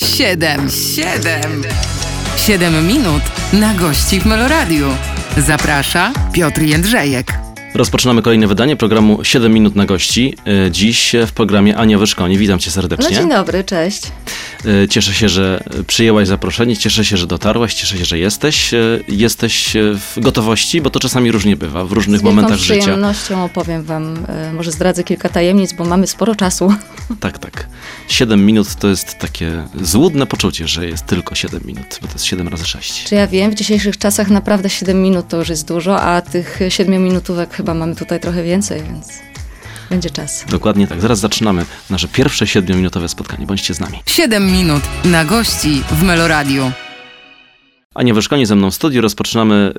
Siedem, siedem, siedem minut na gości w Meloradiu. Zaprasza Piotr Jędrzejek. Rozpoczynamy kolejne wydanie programu 7 minut na gości. Y, Dziś w programie Ania Wyszkoni. Witam cię No serdecznie. dzień dobry, cześć. Y, Cieszę się, że przyjęłaś zaproszenie, cieszę się, że dotarłaś, cieszę się, że jesteś. Y, Jesteś w gotowości, bo to czasami różnie bywa, w różnych Z momentach życia. przyjemnością opowiem wam, e, może zdradzę kilka tajemnic, bo mamy sporo czasu. Tak, tak. 7 minut to jest takie złudne poczucie, że jest tylko 7 minut, bo to jest 7 razy 6. Czy ja wiem, w dzisiejszych czasach naprawdę 7 minut to już jest dużo, a tych 7 minutówek chyba mamy tutaj trochę więcej, więc będzie czas. Dokładnie tak. Zaraz zaczynamy nasze pierwsze 7-minutowe spotkanie. Bądźcie z nami. Siedem minut na gości w Meloradiu. Ania Wyszkoni ze mną w studiu. Rozpoczynamy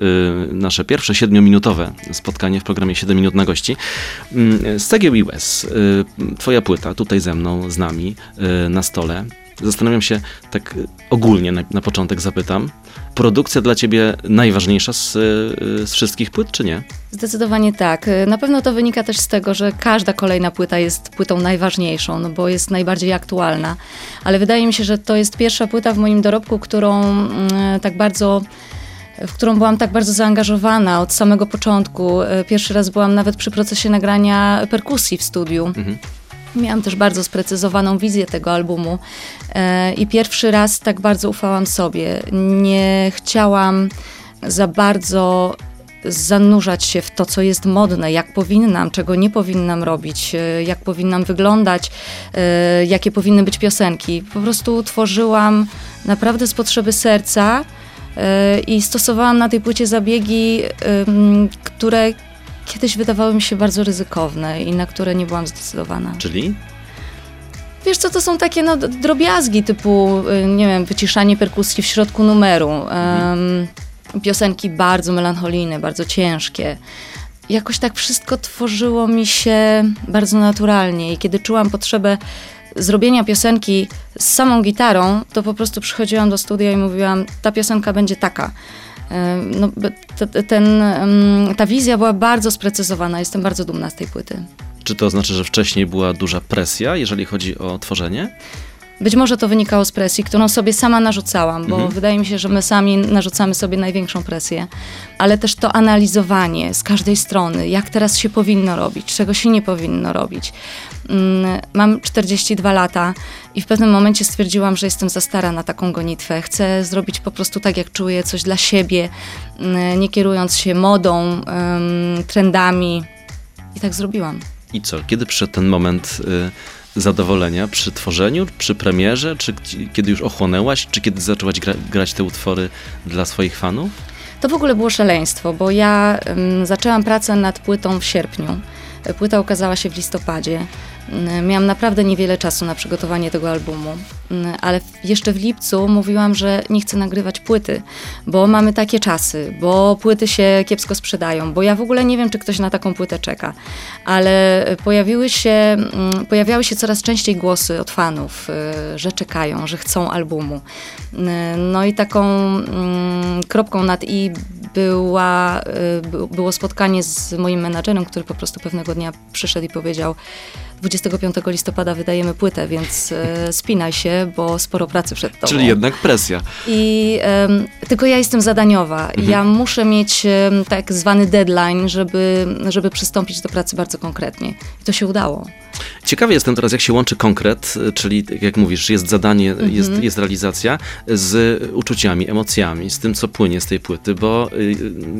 y, nasze pierwsze siedmiominutowe spotkanie w programie 7 minut na gości. Mm, Z cegieł i łez. Y, twoja płyta tutaj ze mną, z nami, y, na stole. Zastanawiam się, tak ogólnie na, na początek zapytam. Produkcja dla ciebie najważniejsza z, z wszystkich płyt, czy nie? Zdecydowanie tak. Na pewno to wynika też z tego, że każda kolejna płyta jest płytą najważniejszą, no bo jest najbardziej aktualna. Ale wydaje mi się, że to jest pierwsza płyta w moim dorobku, którą mm, tak bardzo w którą byłam tak bardzo zaangażowana od samego początku. E, Pierwszy raz byłam nawet przy procesie nagrania perkusji w studiu. Mhm. Miałam też bardzo sprecyzowaną wizję tego albumu e, i pierwszy raz tak bardzo ufałam sobie. Nie chciałam za bardzo zanurzać się w to, co jest modne, jak powinnam, czego nie powinnam robić, e, jak powinnam wyglądać, e, jakie powinny być piosenki. Po prostu tworzyłam naprawdę z potrzeby serca i stosowałam na tej płycie zabiegi, które kiedyś wydawały mi się bardzo ryzykowne i na które nie byłam zdecydowana. Czyli? Wiesz co, to są takie no, drobiazgi typu, y, nie wiem, wyciszanie perkusji w środku numeru. em, piosenki bardzo melancholijne, bardzo ciężkie. Jakoś tak wszystko tworzyło mi się bardzo naturalnie i kiedy czułam potrzebę zrobienia piosenki z samą gitarą, to po prostu przychodziłam do studia i mówiłam, ta piosenka będzie taka. No, ten, ta wizja była bardzo sprecyzowana, jestem bardzo dumna z tej płyty. Czy to znaczy, że wcześniej była duża presja, jeżeli chodzi o tworzenie? Być może to wynikało z presji, którą sobie sama narzucałam, bo Mhm. wydaje mi się, że my sami narzucamy sobie największą presję, ale też to analizowanie z każdej strony, jak teraz się powinno robić, czego się nie powinno robić. Mm, Mam 42 lata i w pewnym momencie stwierdziłam, że jestem za stara na taką gonitwę. Chcę zrobić po prostu tak, jak czuję, coś dla siebie, mm, nie kierując się modą, trendami. I tak zrobiłam. I co? Kiedy przyszedł ten moment y, zadowolenia? Przy tworzeniu, przy premierze? Czy kiedy już ochłonęłaś? Czy kiedy zaczęłaś gra, grać te utwory dla swoich fanów? To w ogóle było szaleństwo, bo ja ym, zaczęłam pracę nad płytą w sierpniu. Płyta ukazała się w listopadzie. Ym, Miałam naprawdę niewiele czasu na przygotowanie tego albumu, Ym, ale jeszcze w lipcu mówiłam, że nie chcę nagrywać płyty, bo mamy takie czasy, bo płyty się kiepsko sprzedają, bo ja w ogóle nie wiem, czy ktoś na taką płytę czeka. Ale pojawiły się, ym, pojawiały się coraz częściej głosy od fanów, y, że czekają, że chcą albumu. No i taką mm, kropką nad i była, by- było spotkanie z moim menadżerem, który po prostu pewnego dnia przyszedł i powiedział 25 listopada wydajemy płynę, więc e, spinaj się, bo sporo pracy przed tobą. Czyli jednak presja. I tylko ja jestem zadaniowa. Ja muszę mieć tak zwany deadline, żeby, żeby przystąpić do pracy bardzo konkretnie. I to się udało. Ciekawy jestem teraz, jak się łączy konkret, y, czyli tak jak mówisz, jest zadanie, jest, jest realizacja z uczuciami, emocjami, z tym, co płynie z tej płyty, bo, y,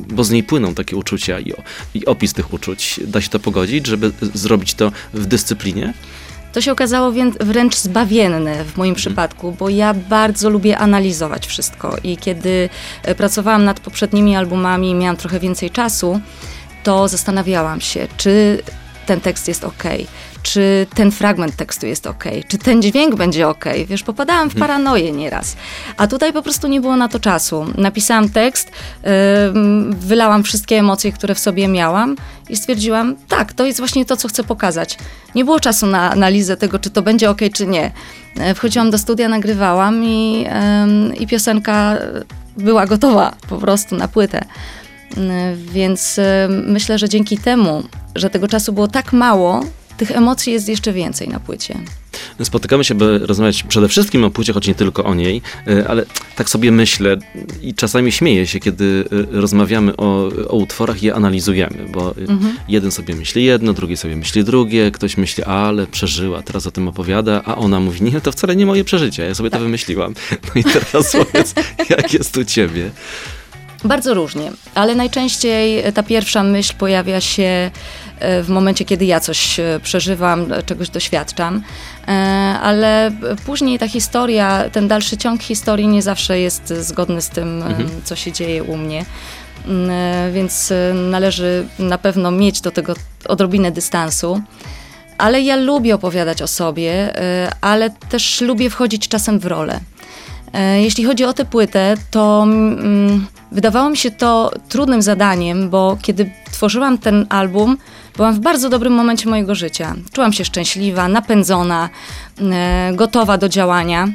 bo z niej płyną takie uczucia i, i opis tych uczuć. Da się to pogodzić, żeby zrobić to w dyscyplinie? To się okazało więc wręcz zbawienne w moim przypadku, bo ja bardzo lubię analizować wszystko i kiedy e, pracowałam nad poprzednimi albumami i miałam trochę więcej czasu, to zastanawiałam się, czy ten tekst jest ok, czy ten fragment tekstu jest ok, czy ten dźwięk będzie ok. Wiesz, popadałam w paranoję nieraz. A tutaj po prostu nie było na to czasu. Napisałam tekst, ym, wylałam wszystkie emocje, które w sobie miałam i stwierdziłam, tak, to jest właśnie to, co chcę pokazać. Nie było czasu na analizę tego, czy to będzie ok, czy nie. E, Wchodziłam do studia, nagrywałam i, em, i piosenka była gotowa po prostu na płytę. Mm, Więc myślę, że dzięki temu, że tego czasu było tak mało, tych emocji jest jeszcze więcej na płycie. Spotykamy się, by rozmawiać przede wszystkim o płcie, choć nie tylko o niej, y, ale tak sobie myślę i czasami śmieję się, kiedy y, rozmawiamy o, o utworach i je analizujemy, bo Mhm. jeden sobie myśli jedno, drugi sobie myśli drugie, ktoś myśli, ale przeżyła, teraz o tym opowiada, a ona mówi, nie, to wcale nie moje przeżycie, ja sobie to wymyśliłam. No i teraz powiedz, jak jest u ciebie? Bardzo różnie, ale najczęściej ta pierwsza myśl pojawia się e, w momencie, kiedy ja coś e, przeżywam, e, czegoś doświadczam, E, ale później ta historia, ten dalszy ciąg historii nie zawsze jest zgodny z tym, e, co się dzieje u mnie. Mm, Więc należy na pewno mieć do tego odrobinę dystansu. Ale ja lubię opowiadać o sobie, ale też lubię wchodzić czasem w rolę. Jeśli chodzi o tę płytę, to mm, wydawało mi się to trudnym zadaniem, bo kiedy tworzyłam ten album, byłam w bardzo dobrym momencie mojego życia. Czułam się szczęśliwa, napędzona, e, gotowa do działania.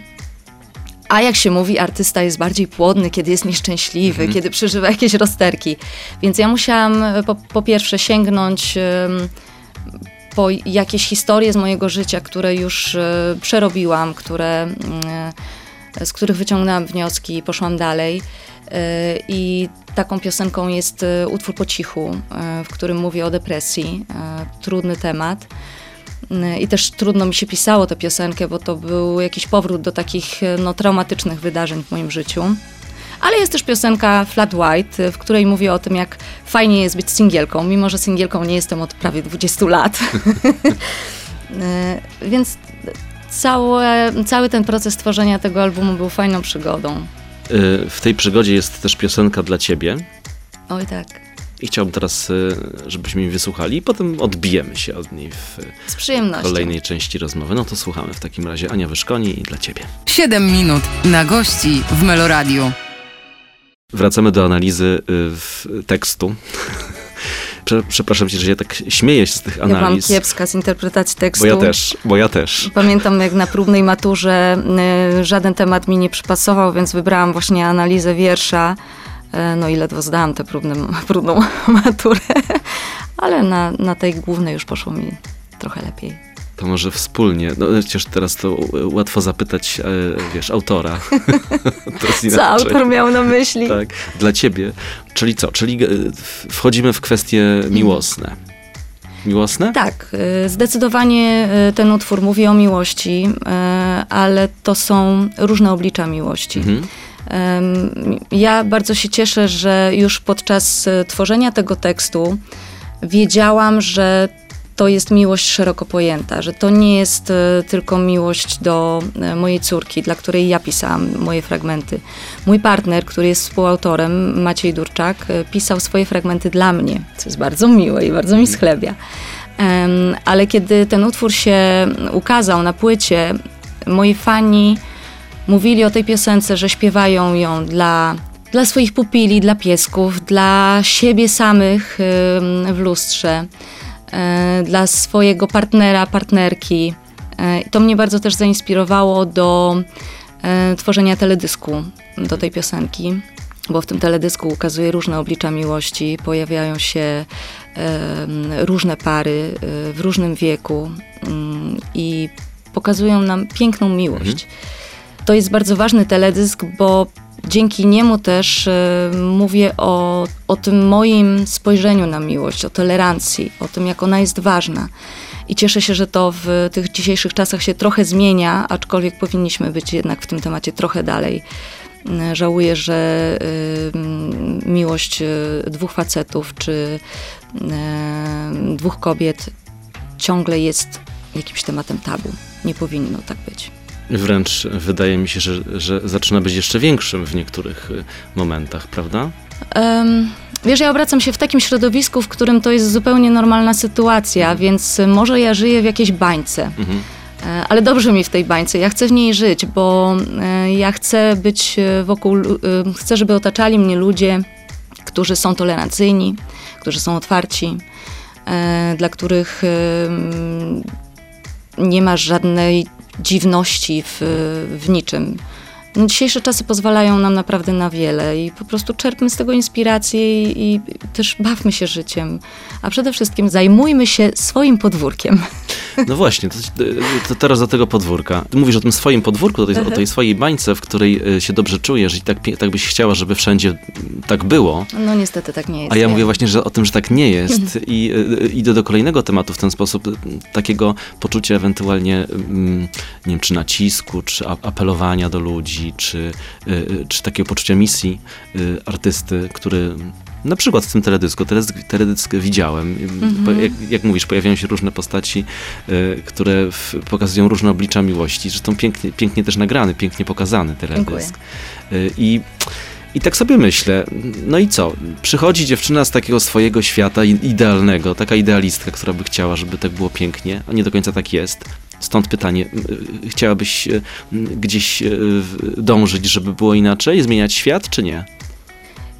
A jak się mówi, artysta jest bardziej płodny, kiedy jest nieszczęśliwy, kiedy przeżywa jakieś rozterki. Więc ja musiałam e, po, po pierwsze sięgnąć po jakieś historie z mojego życia, które już e, przerobiłam, które, mm, z których wyciągnęłam wnioski i poszłam dalej. E, I taką piosenką jest e, utwór po cichu, e, w którym mówię o depresji. Trudny temat. I też trudno mi się pisało tę piosenkę, bo to był jakiś powrót do takich no, traumatycznych wydarzeń w moim życiu. Ale jest też piosenka Flat White, w której mówię o tym, jak fajnie jest być singielką, mimo że singielką nie jestem od prawie 20 lat. Więc całe, cały ten proces tworzenia tego albumu był fajną przygodą. Y, W tej przygodzie jest też piosenka dla ciebie Oj tak, i chciałbym teraz, y, żebyśmy jej wysłuchali i potem odbijemy się od niej w z przyjemnością. kolejnej części rozmowy. No to słuchamy w takim razie Ania Wyszkoni i dla ciebie. 7 minut na gości w Meloradiu. Wracamy do analizy y, w tekstu. Prze- Przepraszam cię, że ja tak śmieję się z tych Ja byłam analiz. kiepska z interpretacji tekstu. bo ja też, bo ja też. Pamiętam, jak na próbnej maturze y, żaden temat mi nie przypasował, więc wybrałam właśnie analizę wiersza. Y, No i ledwo zdałam tę próbną, próbną maturę, ale na, na tej głównej już poszło mi trochę lepiej. To może wspólnie, no przecież teraz to łatwo zapytać, e, wiesz, autora. Co autor miał na myśli? Tak, dla ciebie. Czyli co? Czyli e, wchodzimy w kwestie miłosne. Miłosne? Tak, y, zdecydowanie ten utwór mówi o miłości, ale to są różne oblicza miłości. Mhm. Ja bardzo się cieszę, że już podczas tworzenia tego tekstu wiedziałam, że to jest miłość szeroko pojęta, że to nie jest y, tylko miłość do y, mojej córki, dla której ja pisałam moje fragmenty. Mój partner, który jest współautorem, Maciej Durczak, y, pisał swoje fragmenty dla mnie, co jest bardzo miłe i bardzo mi schlebia. Ale kiedy ten utwór się ukazał na płycie, moi fani mówili o tej piosence, że śpiewają ją dla, dla swoich pupili, dla piesków, dla siebie samych w lustrze, dla swojego partnera, partnerki. I To mnie bardzo też zainspirowało do y, tworzenia teledysku do tej piosenki, bo w tym teledysku ukazuje różne oblicza miłości, pojawiają się różne pary w różnym wieku ym, i pokazują nam piękną miłość. To jest bardzo ważny teledysk, bo dzięki niemu też e, mówię o, o tym moim spojrzeniu na miłość, o tolerancji, o tym, jak ona jest ważna. I cieszę się, że to w tych dzisiejszych czasach się trochę zmienia, aczkolwiek powinniśmy być jednak w tym temacie trochę dalej. E, Żałuję, że m, miłość e, dwóch facetów czy e, dwóch kobiet ciągle jest jakimś tematem tabu. Nie powinno tak być. Wręcz wydaje mi się, że, że zaczyna być jeszcze większym w niektórych y, momentach, prawda? Em, wiesz, ja obracam się w takim środowisku, w którym to jest zupełnie normalna sytuacja, więc y, może ja żyję w jakiejś bańce. Mhm. E, Ale dobrze mi w tej bańce, ja chcę w niej żyć, bo e, ja chcę być e, wokół, chcę, żeby otaczali mnie ludzie, którzy są tolerancyjni, którzy są otwarci, dla których nie ma żadnej dziwności w, w niczym. Dzisiejsze czasy pozwalają nam naprawdę na wiele i po prostu czerpmy z tego inspirację i, i też bawmy się życiem. A przede wszystkim zajmujmy się swoim podwórkiem. No właśnie, to, to teraz do tego podwórka. Ty mówisz o tym swoim podwórku, o tej, o tej swojej bańce, w której e, się dobrze czujesz i tak, tak byś chciała, żeby wszędzie tak było. No niestety tak nie jest. A ja mówię właśnie że o tym, że tak nie jest i y, idę do kolejnego tematu w ten sposób, takiego poczucia ewentualnie, mm, nie wiem, czy nacisku, czy apelowania do ludzi, czy, y, czy takiego poczucia misji y, artysty, który na przykład w tym teledysku, teledysk, teledysk widziałem. Mhm. Jak, jak, mówisz, pojawiają się różne postaci, y, które w, pokazują różne oblicza miłości. Zresztą pięknie, pięknie też nagrany, pięknie pokazany teledysk. Y, I i tak sobie myślę, no i co? Przychodzi dziewczyna z takiego swojego świata idealnego, taka idealistka, która by chciała, żeby tak było pięknie, a nie do końca tak jest. Stąd pytanie, chciałabyś gdzieś dążyć, żeby było inaczej, zmieniać świat, czy nie?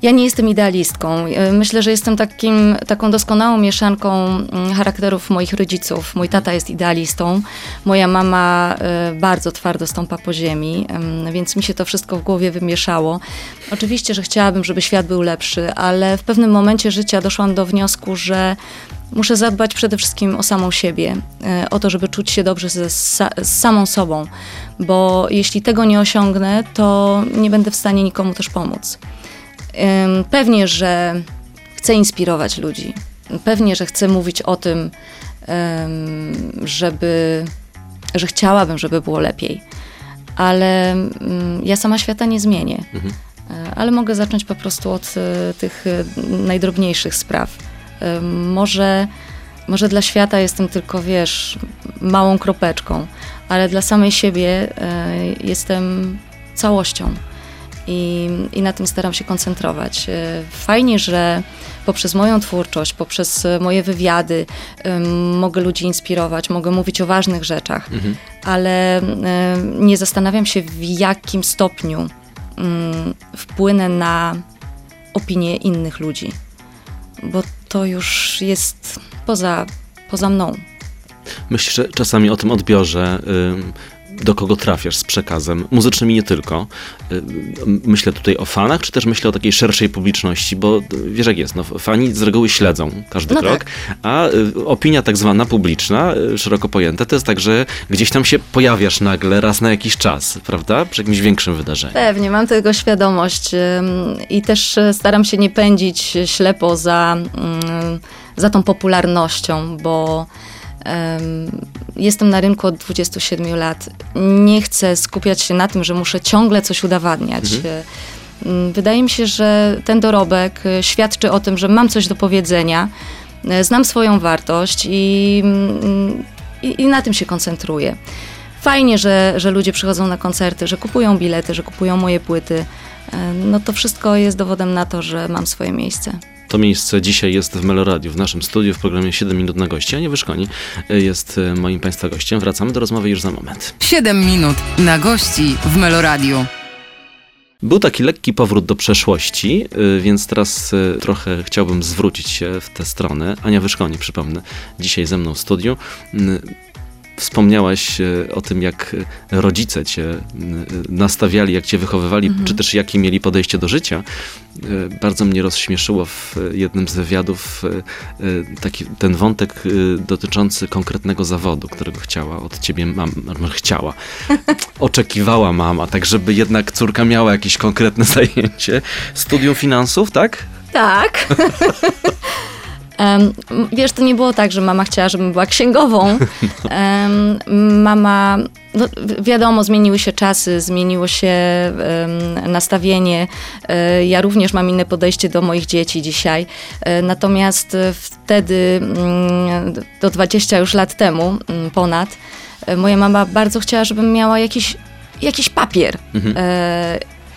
Ja nie jestem idealistką. Myślę, że jestem takim, taką doskonałą mieszanką mm, charakterów moich rodziców. Mój tata jest idealistą, moja mama bardzo twardo stąpa po ziemi, więc mi się to wszystko w głowie wymieszało. Oczywiście, że chciałabym, żeby świat był lepszy, ale w pewnym momencie życia doszłam do wniosku, że muszę zadbać przede wszystkim o samą siebie, e, o to, żeby czuć się dobrze ze, z samą sobą, bo jeśli tego nie osiągnę, to nie będę w stanie nikomu też pomóc. Pewnie, że chcę inspirować ludzi. Pewnie, że chcę mówić o tym, żeby, że chciałabym, żeby było lepiej. Ale mm, ja sama świata nie zmienię. Mhm. E, ale mogę zacząć po prostu od e, tych najdrobniejszych spraw. Może, może dla świata jestem tylko, wiesz, małą kropeczką, ale dla samej siebie jestem całością i, i na tym staram się koncentrować. E, fajnie, że poprzez moją twórczość, poprzez moje wywiady mogę ludzi inspirować, mogę mówić o ważnych rzeczach, mhm. ale nie zastanawiam się, w jakim stopniu wpłynę na opinię innych ludzi, bo to już jest poza, poza mną. Myślę czasami o tym odbiorze do kogo trafiasz z przekazem, muzycznym i nie tylko. Y, myślę tutaj o fanach, czy też myślę o takiej szerszej publiczności, bo wiesz jak jest, no, fani z reguły śledzą każdy no krok, tak. a y, opinia tak zwana publiczna, y, szeroko pojęta, to jest tak, że gdzieś tam się pojawiasz nagle raz na jakiś czas, prawda? Przy jakimś większym wydarzeniu. Pewnie, mam tego świadomość i też staram się nie pędzić ślepo za, za tą popularnością, bo Jestem na rynku od 27 lat. Nie chcę skupiać się na tym, że muszę ciągle coś udowadniać. Mhm. Mm, wydaje mi się, że ten dorobek e, świadczy o tym, że mam coś do powiedzenia, e, znam swoją wartość i, mm, i, i na tym się koncentruję. Fajnie, że, że ludzie przychodzą na koncerty, że kupują bilety, że kupują moje płyty. E, no to wszystko jest dowodem na to, że mam swoje miejsce. To miejsce dzisiaj jest w Meloradiu, w naszym studiu w programie 7 minut na gości. Ania Wyszkoni jest e, moim Państwa gościem. Wracamy do rozmowy już za moment. 7 minut na gości w Meloradiu. Był taki lekki powrót do przeszłości, e, więc teraz e, trochę chciałbym zwrócić się w tę stronę. Ania Wyszkoni, przypomnę, dzisiaj ze mną w studiu. Wspomniałaś e, o tym, jak rodzice cię e, nastawiali, jak cię wychowywali, mhm. czy też jakie mieli podejście do życia. E, bardzo mnie rozśmieszyło w jednym z wywiadów taki, ten wątek dotyczący konkretnego zawodu, którego chciała od ciebie mama, chciała, oczekiwała mama, tak żeby jednak córka miała jakieś konkretne zajęcie. Studium finansów, tak? Tak. Wiesz, to nie było tak, że mama chciała, żebym była księgową. Mama, no, wiadomo, zmieniły się czasy, zmieniło się nastawienie. E, ja również mam inne podejście do moich dzieci dzisiaj. E, natomiast wtedy, mm, do 20 już lat temu, mm, ponad, e, moja mama bardzo chciała, żebym miała jakiś jakiś papier. Mhm.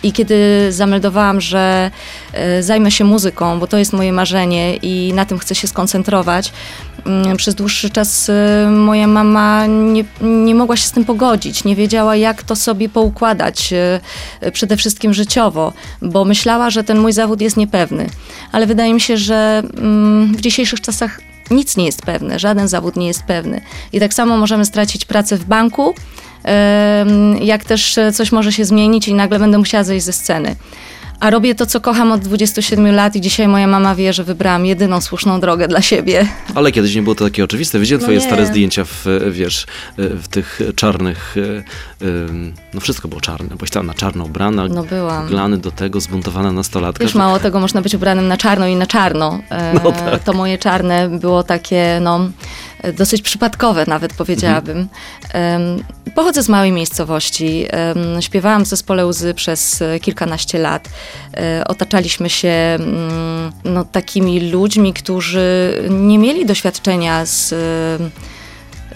I kiedy zameldowałam, że e, zajmę się muzyką, bo to jest moje marzenie i na tym chcę się skoncentrować, mm, przez dłuższy czas e, moja mama nie, nie mogła się z tym pogodzić, nie wiedziała, jak to sobie poukładać, e, przede wszystkim życiowo, bo myślała, że ten mój zawód jest niepewny. Ale wydaje mi się, że mm, w dzisiejszych czasach nic nie jest pewne, żaden zawód nie jest pewny. I tak samo możemy stracić pracę w banku, jak też coś może się zmienić i nagle będę musiała zejść ze sceny. A robię to, co kocham od 27 lat i dzisiaj moja mama wie, że wybrałam jedyną słuszną drogę dla siebie. Ale kiedyś nie było to takie oczywiste. Widziałem No twoje nie. stare zdjęcia w, wiesz, w tych czarnych, e, no wszystko było czarne. Byłaś tam na czarno ubrana, No byłam. glany do tego, zbuntowana nastolatka. Wiesz, mało tego, można być ubranym na czarno i na czarno. E, No tak. To moje czarne było takie, no, dosyć przypadkowe nawet powiedziałabym. Em, Pochodzę z małej miejscowości. Śpiewałam w zespole Łzy przez e, kilkanaście lat. E, Otaczaliśmy się mm, no, takimi ludźmi, którzy nie mieli doświadczenia z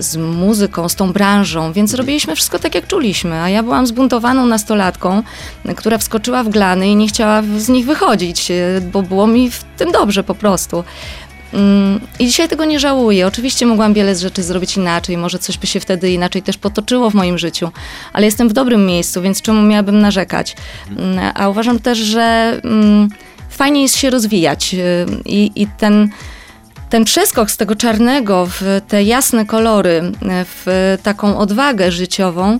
z muzyką, z tą branżą, więc robiliśmy wszystko tak, jak czuliśmy. A ja byłam zbuntowaną nastolatką, która wskoczyła w glany i nie chciała z nich wychodzić, e, bo było mi w tym dobrze po prostu. Mm, I dzisiaj tego nie żałuję. Oczywiście mogłam wiele rzeczy zrobić inaczej, może coś by się wtedy inaczej też potoczyło w moim życiu, ale jestem w dobrym miejscu, więc czemu miałabym narzekać? Mm, A uważam też, że mm, fajnie jest się rozwijać y, i, i ten ten przeskok z tego czarnego w te jasne kolory, w taką odwagę życiową,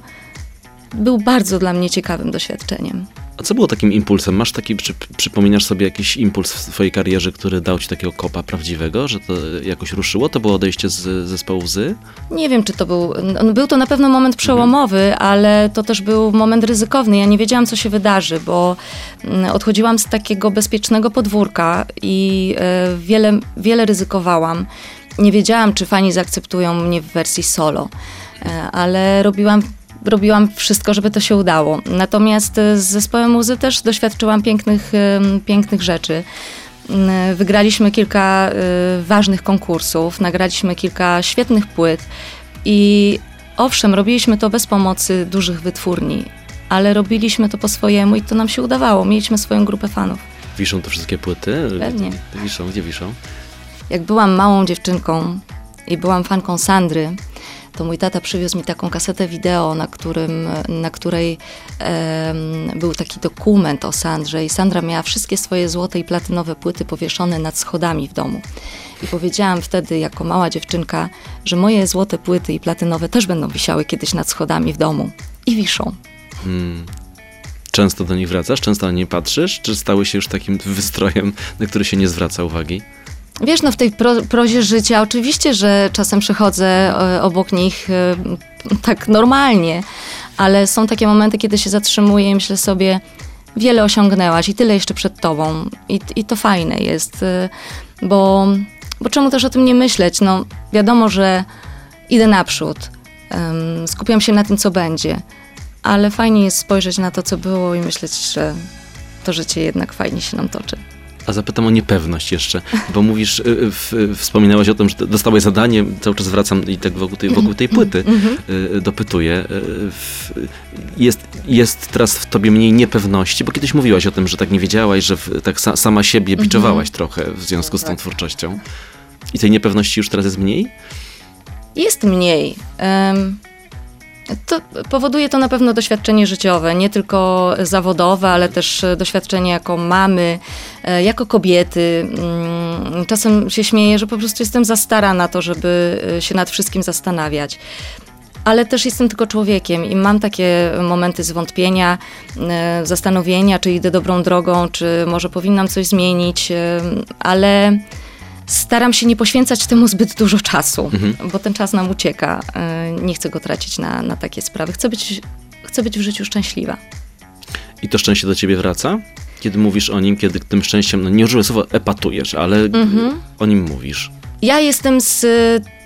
był bardzo dla mnie ciekawym doświadczeniem. A co było takim impulsem? Masz taki, przy, przypominasz sobie jakiś impuls w swojej karierze, który dał ci takiego kopa prawdziwego, że to jakoś ruszyło? To było odejście z zespołu Łzy? Nie wiem, czy to był. Był to na pewno moment przełomowy, ale to też był moment ryzykowny. Ja nie wiedziałam, co się wydarzy, bo odchodziłam z takiego bezpiecznego podwórka i e, wiele, wiele ryzykowałam. Nie wiedziałam, czy fani zaakceptują mnie w wersji solo, e, ale robiłam. Robiłam wszystko, żeby to się udało. Natomiast e, z zespołem muzy też doświadczyłam pięknych, em, pięknych rzeczy. Mm, Wygraliśmy kilka ważnych konkursów, nagraliśmy kilka świetnych płyt i owszem, robiliśmy to bez pomocy dużych wytwórni, ale robiliśmy to po swojemu i to nam się udawało. Mieliśmy swoją grupę fanów. Wiszą te wszystkie płyty? Pewnie. Wiszą, gdzie wiszą? Jak byłam małą dziewczynką i byłam fanką Sandry, to mój tata przywiózł mi taką kasetę wideo, na, którym, na której był taki dokument o Sandrze i Sandra miała wszystkie swoje złote i platynowe płyty powieszone nad schodami w domu. I powiedziałam wtedy, jako mała dziewczynka, że moje złote płyty i platynowe też będą wisiały kiedyś nad schodami w domu. I wiszą. Hmm. Często do nich wracasz? Często na nie patrzysz? Czy stały się już takim wystrojem, na który się nie zwraca uwagi? Wiesz, no w tej pro, prozie życia oczywiście, że czasem przychodzę e, obok nich e, tak normalnie, ale są takie momenty, kiedy się zatrzymuję i myślę sobie, wiele osiągnęłaś i tyle jeszcze przed tobą. I, i to fajne jest, e, bo, bo czemu też o tym nie myśleć? No wiadomo, że idę naprzód, skupiam się na tym, co będzie, ale fajnie jest spojrzeć na to, co było i myśleć, że to życie jednak fajnie się nam toczy. A zapytam o niepewność jeszcze, bo mówisz, y, y, w, y, wspominałaś o tym, że dostałeś zadanie, cały czas wracam i tak wokół tej, wokół tej płyty y, dopytuję. Y, w, jest, jest teraz w tobie mniej niepewności, bo kiedyś mówiłaś o tym, że tak nie wiedziałaś, że w, tak sa, sama siebie biczowałaś trochę w związku z tą twórczością. I tej niepewności już teraz jest mniej? Jest mniej. Em, To powoduje to na pewno doświadczenie życiowe, nie tylko zawodowe, ale też e, doświadczenie jako mamy, e, jako kobiety. Mm, Czasem się śmieję, że po prostu jestem za stara na to, żeby e, się nad wszystkim zastanawiać. Ale też jestem tylko człowiekiem i mam takie momenty zwątpienia, zastanowienia, czy idę dobrą drogą, czy może powinnam coś zmienić, ale staram się nie poświęcać temu zbyt dużo czasu, bo ten czas nam ucieka. E, Nie chcę go tracić na, na takie sprawy. Chcę być, chcę być w życiu szczęśliwa. I to szczęście do ciebie wraca? Kiedy mówisz o nim, kiedy tym szczęściem, no nie użyłem słowa epatujesz, ale o nim mówisz. Ja jestem z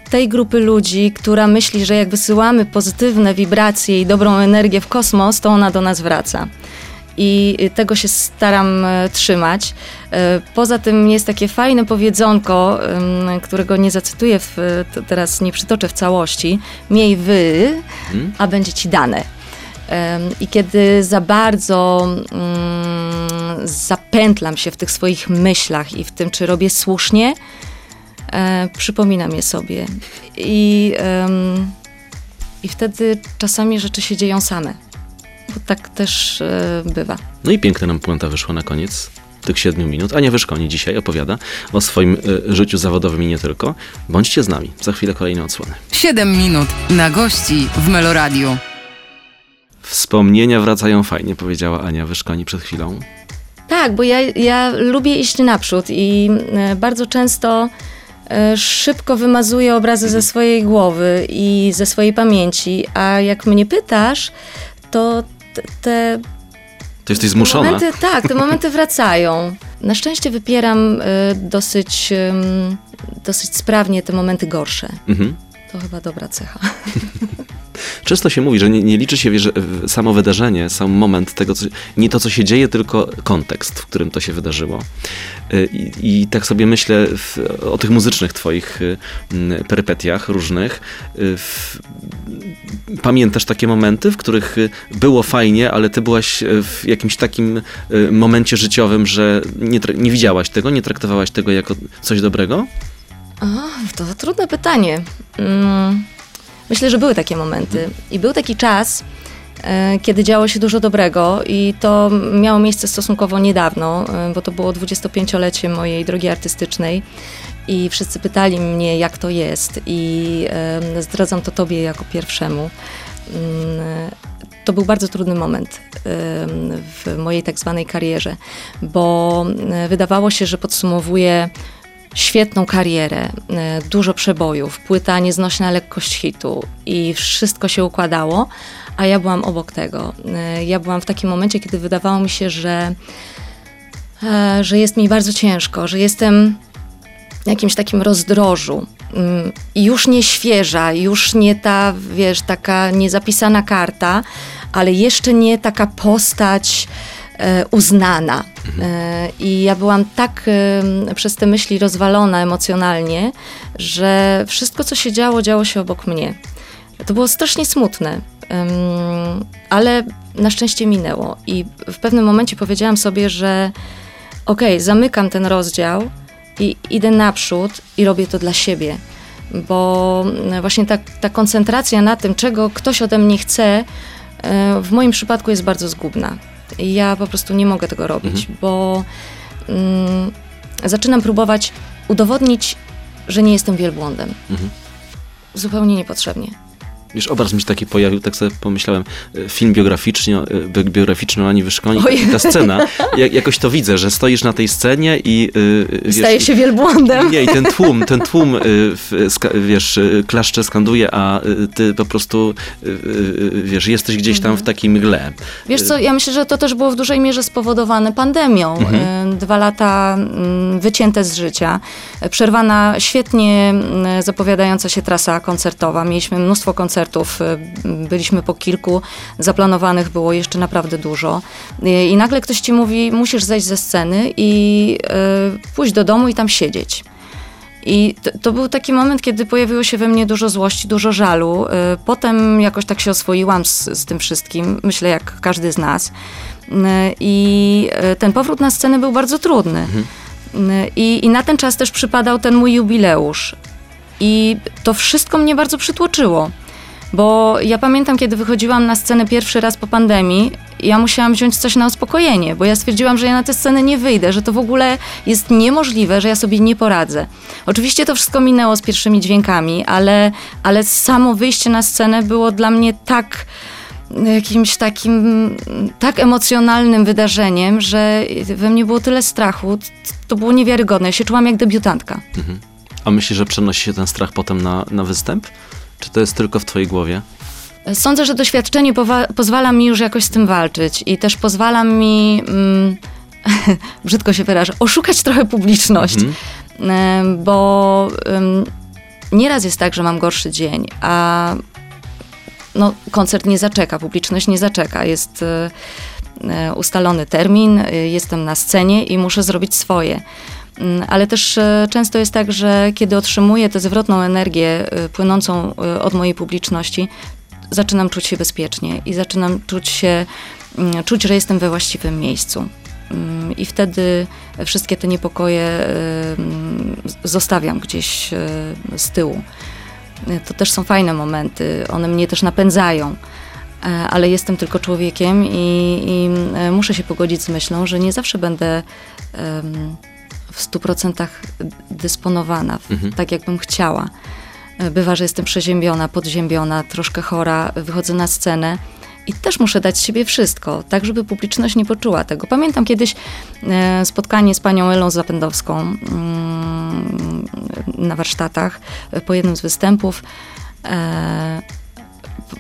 tej grupy ludzi, która myśli, że jak wysyłamy pozytywne wibracje i dobrą energię w kosmos, to ona do nas wraca. I tego się staram e, trzymać. E, Poza tym jest takie fajne powiedzonko, którego nie zacytuję, w, teraz nie przytoczę w całości. Miej wy, Mhm. a będzie ci dane. I kiedy za bardzo mm, zapętlam się w tych swoich myślach i w tym, czy robię słusznie, e, przypominam je sobie. I, I wtedy czasami rzeczy się dzieją same. Bo tak też e, bywa. No i piękna nam puenta wyszła na koniec tych siedmiu minut. Ania Wyszkoni dzisiaj opowiada o swoim y, życiu zawodowym i nie tylko. Bądźcie z nami. Za chwilę kolejne odsłony. 7 minut na gości w Meloradiu. Wspomnienia wracają fajnie, powiedziała Ania Wyszkoni przed chwilą. Tak, bo ja, ja lubię iść naprzód i e, bardzo często e, szybko wymazuję obrazy ze swojej głowy i ze swojej pamięci, a jak mnie pytasz, to te, te To jesteś zmuszona. momenty, tak, te momenty wracają. Na szczęście wypieram e, dosyć, em, dosyć sprawnie te momenty gorsze. Mhm. To chyba dobra cecha. Często się mówi, że nie, nie liczy się samo wydarzenie, sam moment tego, co, nie to, co się dzieje, tylko kontekst, w którym to się wydarzyło. Y, I, i tak sobie myślę w, o tych muzycznych twoich y, m, perypetiach różnych. Y, W, pamiętasz takie momenty, w których było fajnie, ale ty byłaś w jakimś takim momencie życiowym, że nie, nie widziałaś tego, nie traktowałaś tego jako coś dobrego? O, to trudne pytanie. Mm, Myślę, że były takie momenty. I był taki czas, e, kiedy działo się dużo dobrego i to miało miejsce stosunkowo niedawno, e, bo to było 25-lecie mojej drogi artystycznej i wszyscy pytali mnie, jak to jest i zdradzam to tobie jako pierwszemu. Mm, To był bardzo trudny moment w mojej tak zwanej karierze, bo e, wydawało się, że podsumowuję świetną karierę, e, dużo przebojów, płyta nieznośna lekkość hitu i wszystko się układało, a ja byłam obok tego. E, Ja byłam w takim momencie, kiedy wydawało mi się, że, e, że jest mi bardzo ciężko, że jestem w jakimś takim rozdrożu. mm, już nie świeża, już nie ta, wiesz, taka niezapisana karta, ale jeszcze nie taka postać uznana. E, I ja byłam tak e, przez te myśli rozwalona emocjonalnie, że wszystko, co się działo, działo się obok mnie. To było strasznie smutne, ale na szczęście minęło. I w pewnym momencie powiedziałam sobie, że okej, zamykam ten rozdział i idę naprzód i robię to dla siebie. Bo właśnie ta, ta koncentracja na tym, czego ktoś ode mnie chce, e, w moim przypadku jest bardzo zgubna. Ja po prostu nie mogę tego robić, bo mm, zaczynam próbować udowodnić, że nie jestem wielbłądem. Mhm. Zupełnie niepotrzebnie. Wiesz, obraz mi się taki pojawił, tak sobie pomyślałem, e, film biograficzny, e, bi- biograficzny o Ani Wyszkoń Oj. i ta scena, jak, jakoś to widzę, że stoisz na tej scenie i e, wiesz, staję się wielbłądem. Nie, i ten tłum, ten tłum, w- ska, wiesz, e, klaszcze skanduje, a ty po prostu, wiesz, jesteś gdzieś tam w takiej mgle. Wiesz co, ja myślę, że to też było w dużej mierze spowodowane pandemią. Y, Dwa lata mm, wycięte z życia, y, przerwana świetnie mm, zapowiadająca się trasa koncertowa. Mieliśmy mnóstwo koncertów, y, byliśmy po kilku, zaplanowanych było jeszcze naprawdę dużo. Y, I nagle ktoś ci mówi, musisz zejść ze sceny i y, pójść do domu i tam siedzieć. I to, to był taki moment, kiedy pojawiło się we mnie dużo złości, dużo żalu. Potem jakoś tak się oswoiłam z, z tym wszystkim, myślę jak każdy z nas. I ten powrót na scenę był bardzo trudny. Y, I, I na ten czas też przypadał ten mój jubileusz. I to wszystko mnie bardzo przytłoczyło. Bo ja pamiętam, kiedy wychodziłam na scenę pierwszy raz po pandemii, ja musiałam wziąć coś na uspokojenie, bo ja stwierdziłam, że ja na tę scenę nie wyjdę, że to w ogóle jest niemożliwe, że ja sobie nie poradzę. Oczywiście to wszystko minęło z pierwszymi dźwiękami, ale, ale samo wyjście na scenę było dla mnie tak jakimś takim tak emocjonalnym wydarzeniem, że we mnie było tyle strachu, to było niewiarygodne. Ja się czułam jak debiutantka. A myślisz, że przenosi się ten strach potem na, na występ? Czy to jest tylko w twojej głowie? Sądzę, że doświadczenie pozwala mi już jakoś z tym walczyć i też pozwala mi, mm, brzydko się wyrażę, oszukać trochę publiczność, Em, bo em, nieraz jest tak, że mam gorszy dzień, a no, koncert nie zaczeka, publiczność nie zaczeka. Jest e, ustalony termin, e, jestem na scenie i muszę zrobić swoje. Mm, Ale też e, często jest tak, że kiedy otrzymuję tę zwrotną energię e, płynącą e, od mojej publiczności, zaczynam czuć się bezpiecznie i zaczynam czuć się, mm, czuć, że jestem we właściwym miejscu. Mm, I wtedy wszystkie te niepokoje zostawiam gdzieś z tyłu. To też są fajne momenty, one mnie też napędzają, ale jestem tylko człowiekiem i, i muszę się pogodzić z myślą, że nie zawsze będę em, w stu procentach dysponowana, w- Mhm. tak jakbym chciała. E, Bywa, że jestem przeziębiona, podziębiona, troszkę chora, wychodzę na scenę i też muszę dać z siebie wszystko, tak żeby publiczność nie poczuła tego. Pamiętam kiedyś e, spotkanie z panią Elą Zapędowską mm, na warsztatach e, po jednym z występów.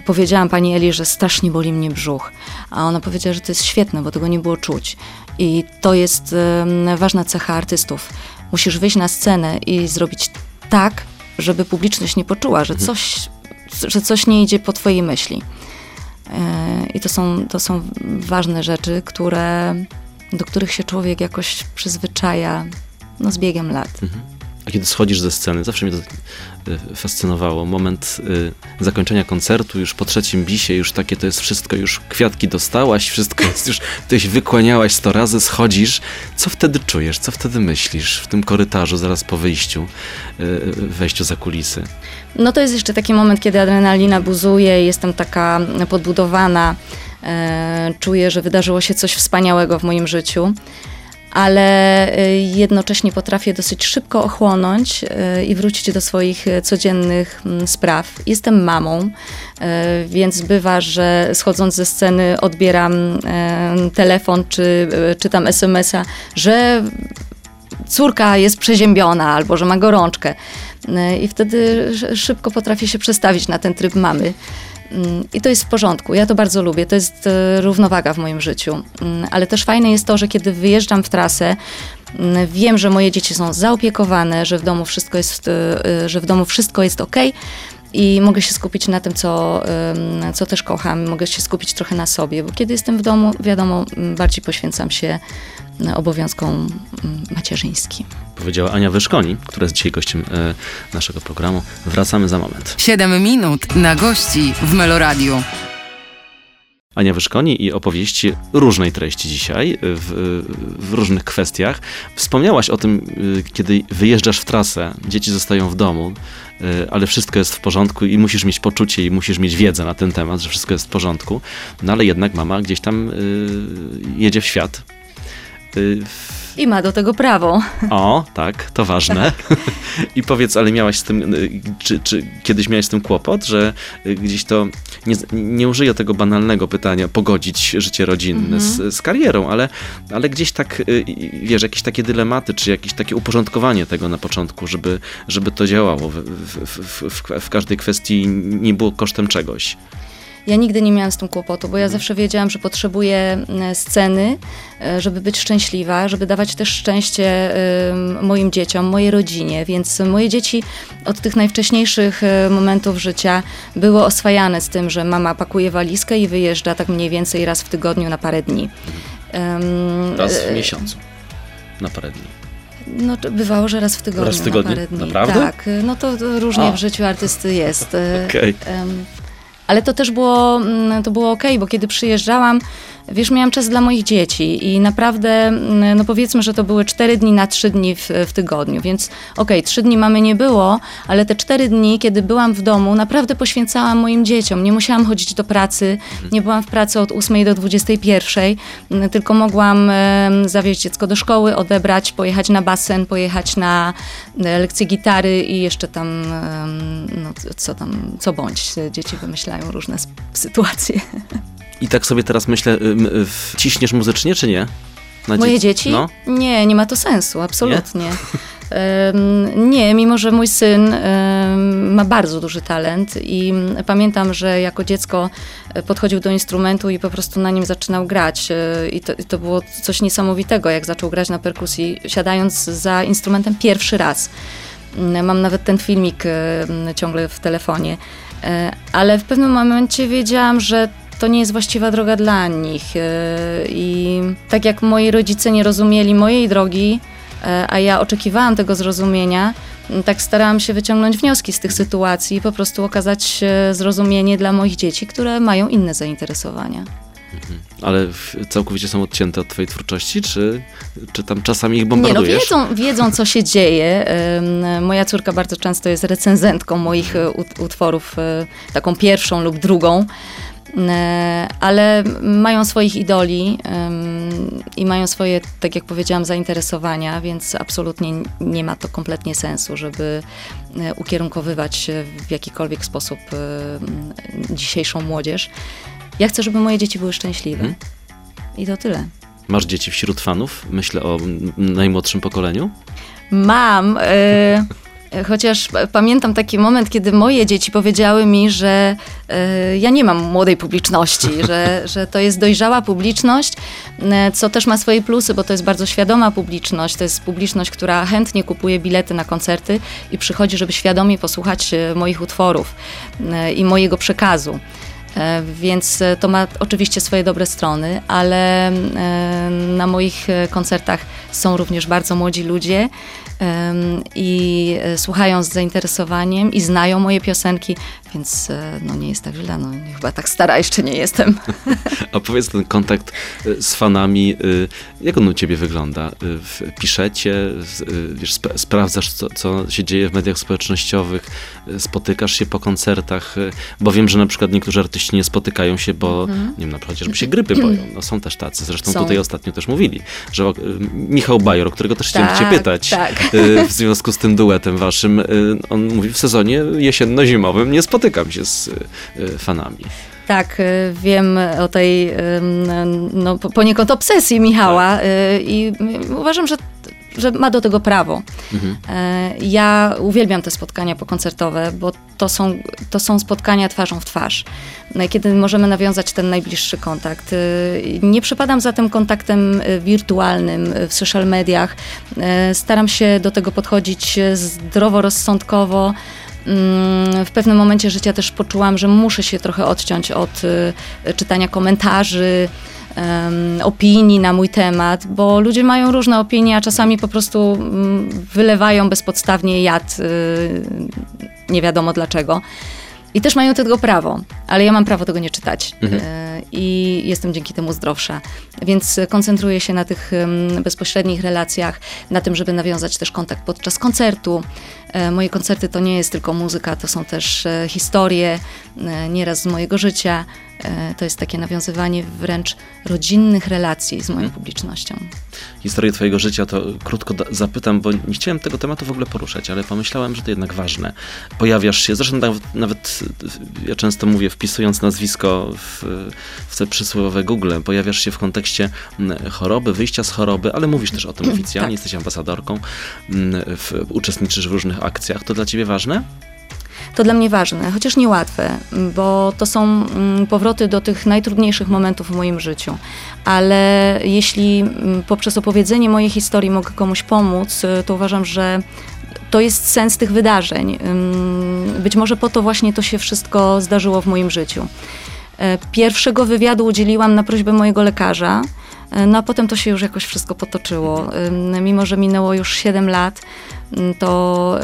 Powiedziałam pani Eli, że strasznie boli mnie brzuch, a ona powiedziała, że to jest świetne, bo tego nie było czuć. I to jest ważna cecha artystów. Musisz wyjść na scenę i zrobić tak, żeby publiczność nie poczuła, że Mhm. coś, że coś nie idzie po twojej myśli. E, I to są, to są ważne rzeczy, które, do których się człowiek jakoś przyzwyczaja no, z biegiem lat. A kiedy schodzisz ze sceny, zawsze mnie to y, fascynowało. Moment y, zakończenia koncertu, już po trzecim bisie, już takie to jest wszystko, już kwiatki dostałaś, wszystko jest już, tyś wykłaniałaś sto razy, schodzisz. Co wtedy czujesz, co wtedy myślisz w tym korytarzu, zaraz po wyjściu, y, wejściu za kulisy? No to jest jeszcze taki moment, kiedy adrenalina buzuje, jestem taka podbudowana, e, czuję, że wydarzyło się coś wspaniałego w moim życiu, ale e, jednocześnie potrafię dosyć szybko ochłonąć e, i wrócić do swoich e, codziennych mm, spraw. Jestem mamą, więc bywa, że schodząc ze sceny odbieram telefon czy czytam SMS-a, że córka jest przeziębiona albo że ma gorączkę. Y, I wtedy sz- szybko potrafię się przestawić na ten tryb mamy. I to jest w porządku. Ja to bardzo lubię. To jest e, równowaga w moim życiu. Mm, Ale też fajne jest to, że kiedy wyjeżdżam w trasę, mm, wiem, że moje dzieci są zaopiekowane, że w domu wszystko jest, e, e, że w domu wszystko jest ok. I mogę się skupić na tym, co, co też kocham. Mogę się skupić trochę na sobie, bo kiedy jestem w domu, wiadomo, bardziej poświęcam się obowiązkom m, macierzyńskim. Powiedziała Ania Wyszkoni, która jest dzisiaj gościem e, naszego programu. Wracamy za moment. 7 minut na gości w Meloradiu. Ania Wyszkoni i opowieści różnej treści dzisiaj, w, w różnych kwestiach. Wspomniałaś o tym, y, kiedy wyjeżdżasz w trasę, dzieci zostają w domu, ale wszystko jest w porządku i musisz mieć poczucie i musisz mieć wiedzę na ten temat, że wszystko jest w porządku, no ale jednak mama gdzieś tam jedzie w świat. Y, I ma do tego prawo. O, tak, to ważne. I powiedz, ale miałaś z tym, y, czy, czy kiedyś miałeś z tym kłopot, że y, gdzieś to, nie, nie użyję tego banalnego pytania, pogodzić życie rodzinne z, z karierą, ale, ale gdzieś tak, wiesz, jakieś takie dylematy, czy jakieś takie uporządkowanie tego na początku, żeby, żeby to działało w, w, w, w każdej kwestii, nie było kosztem czegoś. Ja nigdy nie miałam z tym kłopotu, bo ja zawsze wiedziałam, że potrzebuję e, sceny, e, żeby być szczęśliwa, żeby dawać też szczęście moim dzieciom, mojej rodzinie, więc moje dzieci od tych najwcześniejszych e, momentów życia były oswajane z tym, że mama pakuje walizkę i wyjeżdża tak mniej więcej raz w tygodniu na parę dni. Em, Raz w miesiącu, na parę dni. No, bywało, że raz w tygodniu. Raz w tygodniu? Na parę dni. Naprawdę? Tak, no to, różnie A. w życiu artysty jest. Okej. Em, Ale to też było, mm, to było okej, bo kiedy przyjeżdżałam, wiesz, miałam czas dla moich dzieci i naprawdę, mm, no powiedzmy, że to były cztery dni na trzy dni w, w tygodniu, więc okej, trzy dni mamy nie było, ale te cztery dni, kiedy byłam w domu, naprawdę poświęcałam moim dzieciom. Nie musiałam chodzić do pracy, nie byłam w pracy od 8 do 21, mm, tylko mogłam em, zawieźć dziecko do szkoły, odebrać, pojechać na basen, pojechać na e, lekcje gitary i jeszcze tam, em, no co tam, co bądź, dzieci wymyślają różne sytuacje. I tak sobie teraz myślę, y, y, wciśniesz muzycznie, czy nie? Na Moje dzie- dzieci? No. Nie, nie ma to sensu, absolutnie. Em, nie, mimo że mój syn ma bardzo duży talent i pamiętam, że jako dziecko e, podchodził do instrumentu i po prostu na nim zaczynał grać. e, I to, i to było coś niesamowitego, jak zaczął grać na perkusji, siadając za instrumentem pierwszy raz. Mm, Mam nawet ten filmik e, ciągle w telefonie. Ale w pewnym momencie wiedziałam, że to nie jest właściwa droga dla nich. e, I tak jak moi rodzice nie rozumieli mojej drogi, e, a ja oczekiwałam tego zrozumienia, tak starałam się wyciągnąć wnioski z tych sytuacji i po prostu okazać zrozumienie dla moich dzieci, które mają inne zainteresowania. Ale w- całkowicie są odcięte od twojej twórczości, czy, czy tam czasami ich Nie, no bombardujesz? wiedzą, wiedzą, co się dzieje. Moja córka bardzo często jest recenzentką moich e, ut- utworów, taką pierwszą lub drugą. E, Ale mają swoich idoli i mają swoje, tak jak powiedziałam, zainteresowania, więc absolutnie nie ma to kompletnie sensu, żeby e, ukierunkowywać w jakikolwiek sposób e, dzisiejszą młodzież. Ja chcę, żeby moje dzieci były szczęśliwe. Mhm. I to tyle. Masz dzieci wśród fanów? Myślę o najmłodszym pokoleniu. Mam, e, chociaż p- pamiętam taki moment, kiedy moje dzieci powiedziały mi, że e, ja nie mam młodej publiczności, że, że to jest dojrzała publiczność, e, co też ma swoje plusy, bo to jest bardzo świadoma publiczność. To jest publiczność, która chętnie kupuje bilety na koncerty i przychodzi, żeby świadomie posłuchać e, moich utworów e, i mojego przekazu. E, Więc e, to ma oczywiście swoje dobre strony, ale e, na moich koncertach są również bardzo młodzi ludzie i słuchają z zainteresowaniem i znają moje piosenki, więc e, no nie jest tak źle. No, chyba tak stara jeszcze nie jestem. A powiedz ten kontakt y, z fanami, y, jak on u ciebie wygląda? Piszecie, wiesz, sp- sprawdzasz, co, co się dzieje w mediach społecznościowych, spotykasz się po koncertach, bo wiem, że na przykład niektórzy artyści nie spotykają się, bo nie wiem, na przykład chociażby się grypy boją. No, są też tacy. Zresztą Są. tutaj ostatnio też mówili, że Michał Bajor, o którego też chciałem cię Tak, pytać, tak. w związku z tym duetem waszym, on mówi w sezonie jesienno-zimowym nie spotykam się z y, y, fanami. Tak, e, wiem o tej no, po- poniekąd obsesji Michała e, i uważam, że, że ma do tego prawo. Mhm. E, Ja uwielbiam te spotkania pokoncertowe, bo to są, to są spotkania twarzą w twarz, e, kiedy możemy nawiązać ten najbliższy kontakt. Nie przepadam za tym kontaktem wirtualnym w social mediach. E, Staram się do tego podchodzić zdroworozsądkowo. Mm, W pewnym momencie życia też poczułam, że muszę się trochę odciąć od e, czytania komentarzy, opinii na mój temat, bo ludzie mają różne opinie, a czasami po prostu mm, wylewają bezpodstawnie jad, y, nie wiadomo dlaczego. I też mają tego prawo, ale ja mam prawo tego nie czytać Mhm. y, i jestem dzięki temu zdrowsza. Więc y, koncentruję się na tych ym, bezpośrednich relacjach, na tym, żeby nawiązać też kontakt podczas koncertu. E, Moje koncerty to nie jest tylko muzyka, to są też e, historie, e, nieraz z mojego życia. To jest takie nawiązywanie wręcz rodzinnych relacji z moją publicznością. historię twojego życia, to krótko zapytam, bo nie chciałem tego tematu w ogóle poruszać, ale pomyślałem, że to jednak ważne. Pojawiasz się, zresztą nawet, nawet ja często mówię, wpisując nazwisko w, w te przysłowiowe Google, pojawiasz się w kontekście choroby, wyjścia z choroby, ale mówisz też o tym oficjalnie, Tak. jesteś ambasadorką, w, uczestniczysz w różnych akcjach. To dla ciebie ważne? To dla mnie ważne, chociaż niełatwe, bo to są mm, powroty do tych najtrudniejszych momentów w moim życiu. Ale jeśli mm, poprzez opowiedzenie mojej historii mogę komuś pomóc, y, to uważam, że to jest sens tych wydarzeń. Ym, Być może po to właśnie to się wszystko zdarzyło w moim życiu. E, Pierwszego wywiadu udzieliłam na prośbę mojego lekarza, e, no a potem to się już jakoś wszystko potoczyło. Ym, Mimo, że minęło już 7 lat, to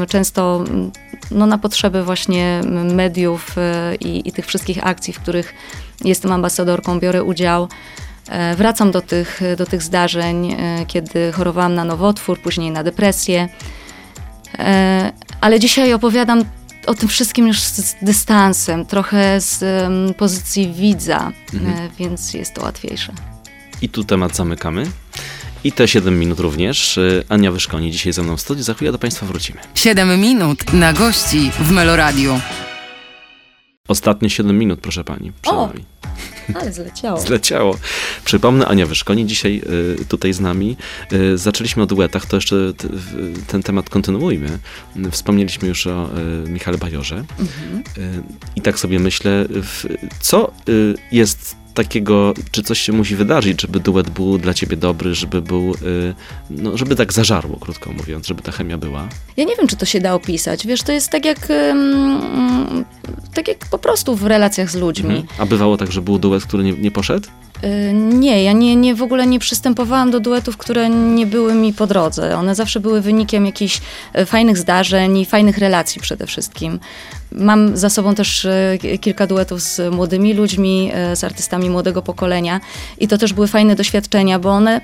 ym, często ym, no, na potrzeby właśnie mediów y, i, i tych wszystkich akcji, w których jestem ambasadorką, biorę udział. E, Wracam do tych, do tych zdarzeń, e, kiedy chorowałam na nowotwór, później na depresję. E, Ale dzisiaj opowiadam o tym wszystkim już z dystansem, trochę z pozycji widza, Mhm. e, więc jest to łatwiejsze. I tu temat zamykamy. I te 7 minut również. Y, Ania Wyszkoni dzisiaj ze mną w studiu. Za chwilę do Państwa wrócimy. 7 minut na gości w Meloradiu. Ostatnie 7 minut, proszę Pani. Przed O! nami. Ale zleciało. Zleciało. Przypomnę, Ania Wyszkoni dzisiaj y, tutaj z nami. Y, zaczęliśmy o duetach, to jeszcze t, w- ten temat kontynuujmy. Wspomnieliśmy już o y, Michale Bajorze. Mhm. Y, I tak sobie myślę, w, co y, jest takiego, czy coś się musi wydarzyć, żeby duet był dla ciebie dobry, żeby był, y, no, żeby tak zażarło, krótko mówiąc, żeby ta chemia była. Ja nie wiem, czy to się da opisać. Wiesz, to jest tak jak, tak jak po prostu w relacjach z ludźmi. Mhm. A bywało tak, że był duet, który nie, nie poszedł? Y, Nie, ja nie, nie, w ogóle nie przystępowałam do duetów, które nie były mi po drodze. One zawsze były wynikiem jakichś e, fajnych zdarzeń i fajnych relacji przede wszystkim. Mam za sobą też e, ki- kilka duetów z młodymi ludźmi, e, z artystami młodego pokolenia i to też były fajne doświadczenia, bo one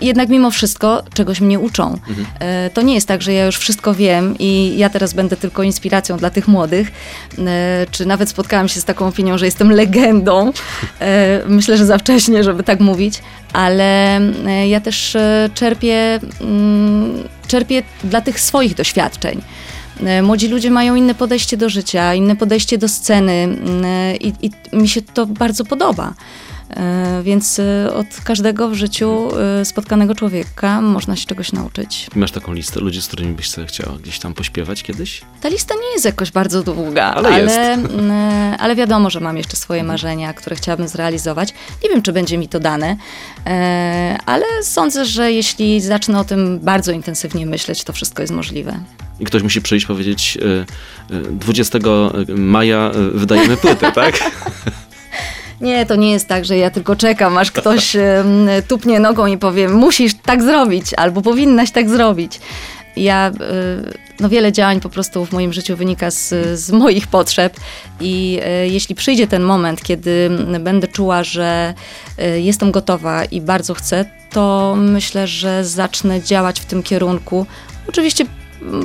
jednak mimo wszystko czegoś mnie uczą. E, To nie jest tak, że ja już wszystko wiem i ja teraz będę tylko inspiracją dla tych młodych. E, Czy nawet spotkałam się z taką opinią, że jestem legendą. E, Myślę, że za wcześnie, żeby tak mówić, ale ja też czerpię, mm, czerpię dla tych swoich doświadczeń. Młodzi ludzie mają inne podejście do życia, inne podejście do sceny mm, i, i mi się to bardzo podoba. E, Więc e, od każdego w życiu e, spotkanego człowieka można się czegoś nauczyć. Masz taką listę ludzi, z którymi byś chciała gdzieś tam pośpiewać kiedyś? Ta lista nie jest jakoś bardzo długa, Ale ale, ale wiadomo, że mam jeszcze swoje marzenia, które chciałabym zrealizować. Nie wiem, czy będzie mi to dane, ale sądzę, że jeśli zacznę o tym bardzo intensywnie myśleć, to wszystko jest możliwe. I ktoś musi przyjść powiedzieć, y, y, 20 maja wydajemy płytę, tak? Nie, to nie jest tak, że ja tylko czekam, aż ktoś tupnie nogą i powie, musisz tak zrobić, albo powinnaś tak zrobić. Ja, y, no wiele działań po prostu w moim życiu wynika z, z moich potrzeb i y, jeśli przyjdzie ten moment, kiedy będę czuła, że y, jestem gotowa i bardzo chcę, to myślę, że zacznę działać w tym kierunku. Oczywiście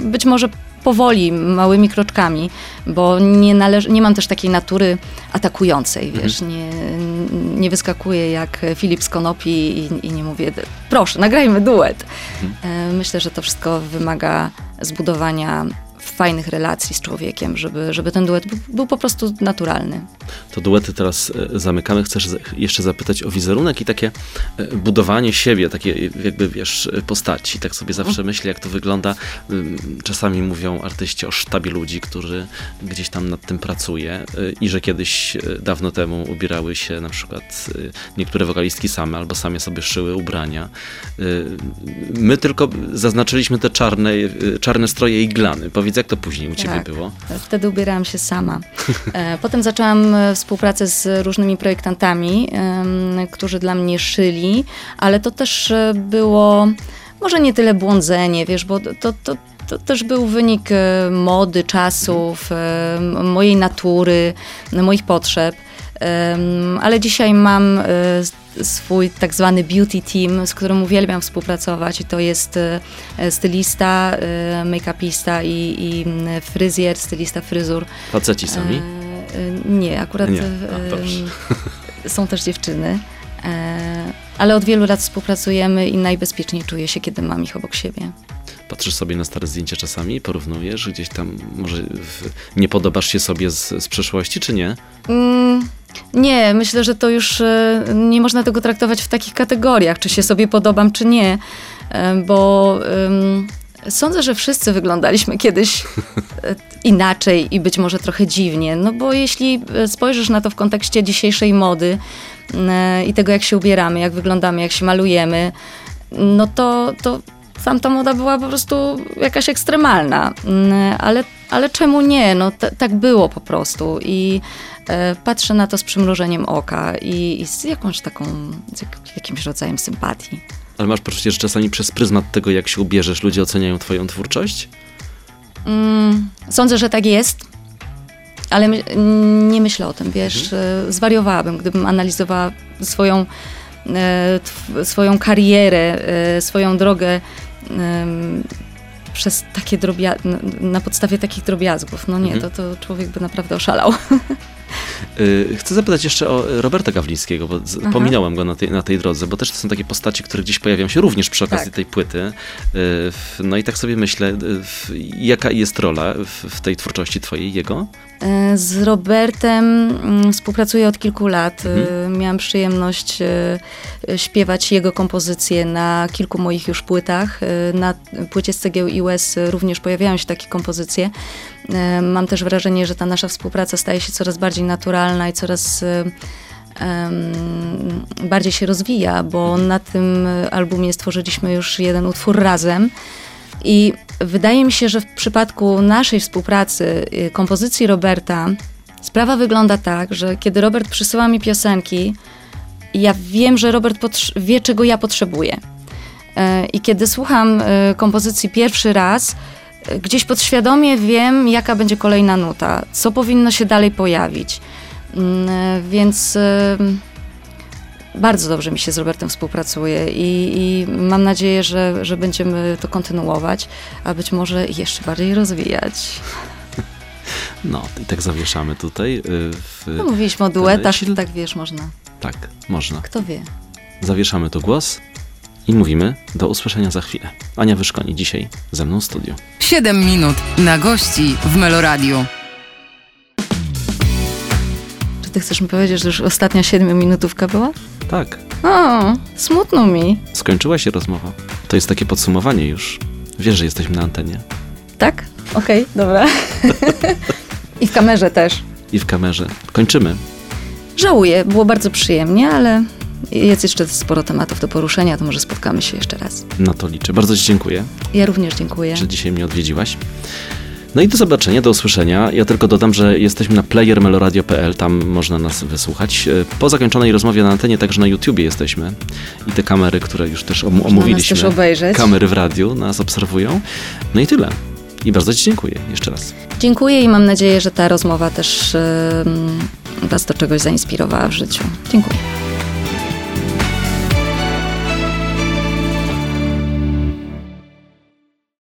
być może powoli, małymi kroczkami, bo nie, należy, nie mam też takiej natury atakującej, wiesz, nie, nie wyskakuję jak Filip z Konopi i, i nie mówię, proszę, nagrajmy duet. E, Myślę, że to wszystko wymaga zbudowania fajnych relacji z człowiekiem, żeby, żeby ten duet był, był po prostu naturalny. To duety teraz e, zamykamy. Chcesz jeszcze zapytać o wizerunek i takie e, budowanie siebie, takie jakby, wiesz, e, postaci. Tak sobie zawsze myślę, jak to wygląda. Ym, Czasami mówią artyści o sztabie ludzi, którzy gdzieś tam nad tym pracuje i że kiedyś dawno temu ubierały się na przykład niektóre wokalistki same albo same sobie szyły ubrania. My tylko zaznaczyliśmy te czarne, czarne stroje i glany. Powiedz, jak to później u ciebie Tak. było? Wtedy ubierałam się sama. E, Potem zaczęłam e, współpracę z różnymi projektantami, którzy dla mnie szyli, ale to też e, było może nie tyle błądzenie, wiesz, bo to, to, to też był wynik mody, czasów, e, m- mojej natury, moich potrzeb. Ale dzisiaj mam e, swój tak zwany beauty team, z którym uwielbiam współpracować to jest e, stylista, e, make-upista i, i fryzjer, stylista fryzur. Faceci sami? Nie, akurat Nie. A, są też dziewczyny. Ale od wielu lat współpracujemy i najbezpieczniej czuję się, kiedy mam ich obok siebie. Patrzysz sobie na stare zdjęcia czasami, porównujesz, gdzieś tam może w, nie podobasz się sobie z, z przeszłości, czy nie? Mm, Nie, myślę, że to już e, nie można tego traktować w takich kategoriach, czy się sobie podobam, czy nie, e, bo sądzę, że wszyscy wyglądaliśmy kiedyś e, inaczej i być może trochę dziwnie, no bo jeśli spojrzysz na to w kontekście dzisiejszej mody i tego, jak się ubieramy, jak wyglądamy, jak się malujemy, no to, to tamta moda była po prostu jakaś ekstremalna, Mm, ale, ale czemu nie? No t- tak było po prostu i e, patrzę na to z przymrużeniem oka i, i z jakąś taką, z jak, jakimś rodzajem sympatii. Ale masz poczucie, że czasami przez pryzmat tego, jak się ubierzesz, ludzie oceniają twoją twórczość? Mm, sądzę, że tak jest, ale my, nie myślę o tym, wiesz, e, zwariowałabym, gdybym analizowała swoją, e, swoją karierę, e, swoją drogę przez takie drobia- na, na podstawie takich drobiazgów. No nie, Mhm. to, to człowiek by naprawdę oszalał. Yy, chcę zapytać jeszcze o Roberta Gawlińskiego, bo Aha. pominąłem go na tej, na tej drodze, bo też to są takie postaci, które gdzieś pojawiają się również przy okazji Tak. tej płyty. W- no i tak sobie myślę, w, jaka jest rola w, tej twórczości twojej, jego? Z Robertem mm, współpracuję od kilku lat. Mhm. Miałam przyjemność śpiewać jego kompozycje na kilku moich już płytach. Na płycie z cegieł i łez również pojawiają się takie kompozycje. Mam też wrażenie, że ta nasza współpraca staje się coraz bardziej naturalna i coraz bardziej się rozwija, bo na tym albumie stworzyliśmy już jeden utwór razem. I wydaje mi się, że w przypadku naszej współpracy, y, kompozycji Roberta, sprawa wygląda tak, że kiedy Robert przysyła mi piosenki, ja wiem, że Robert wie, czego ja potrzebuję. E, I kiedy słucham e, kompozycji pierwszy raz, gdzieś podświadomie wiem, jaka będzie kolejna nuta, co powinno się dalej pojawić. Mm, Więc e, bardzo dobrze mi się z Robertem współpracuje i, i mam nadzieję, że, że będziemy to kontynuować, a być może jeszcze bardziej rozwijać. No, i tak zawieszamy tutaj. yy, W, No, mówiliśmy o duetach, to tak wiesz, można. tak, można. Kto wie? Zawieszamy tu głos i mówimy do usłyszenia za chwilę. Ania Wyszkoni dzisiaj ze mną w studiu. 7 minut na gości w Meloradiu. Czy ty chcesz mi powiedzieć, że już ostatnia siedmiominutówka była? Tak, O, smutno mi. skończyła się rozmowa. To jest takie podsumowanie już. Wiesz, że jesteśmy na antenie. Tak? Okej, dobra. I w kamerze też. I w kamerze. Kończymy. Żałuję, było bardzo przyjemnie, ale jest jeszcze sporo tematów do poruszenia, to może spotkamy się jeszcze raz. Na to liczę. Bardzo Ci dziękuję, Ja również dziękuję. że dzisiaj mnie odwiedziłaś. No i do zobaczenia, do usłyszenia. Ja tylko dodam, że jesteśmy na playermeloradio.pl, tam można nas wysłuchać. E, Po zakończonej rozmowie na antenie także na YouTubie jesteśmy i te kamery, które już też om- omówiliśmy. też obejrzeć. Kamery w radiu nas obserwują. No i tyle. I bardzo Ci dziękuję jeszcze raz. Dziękuję i mam nadzieję, że ta rozmowa też ym, Was do czegoś zainspirowała w życiu. Dziękuję.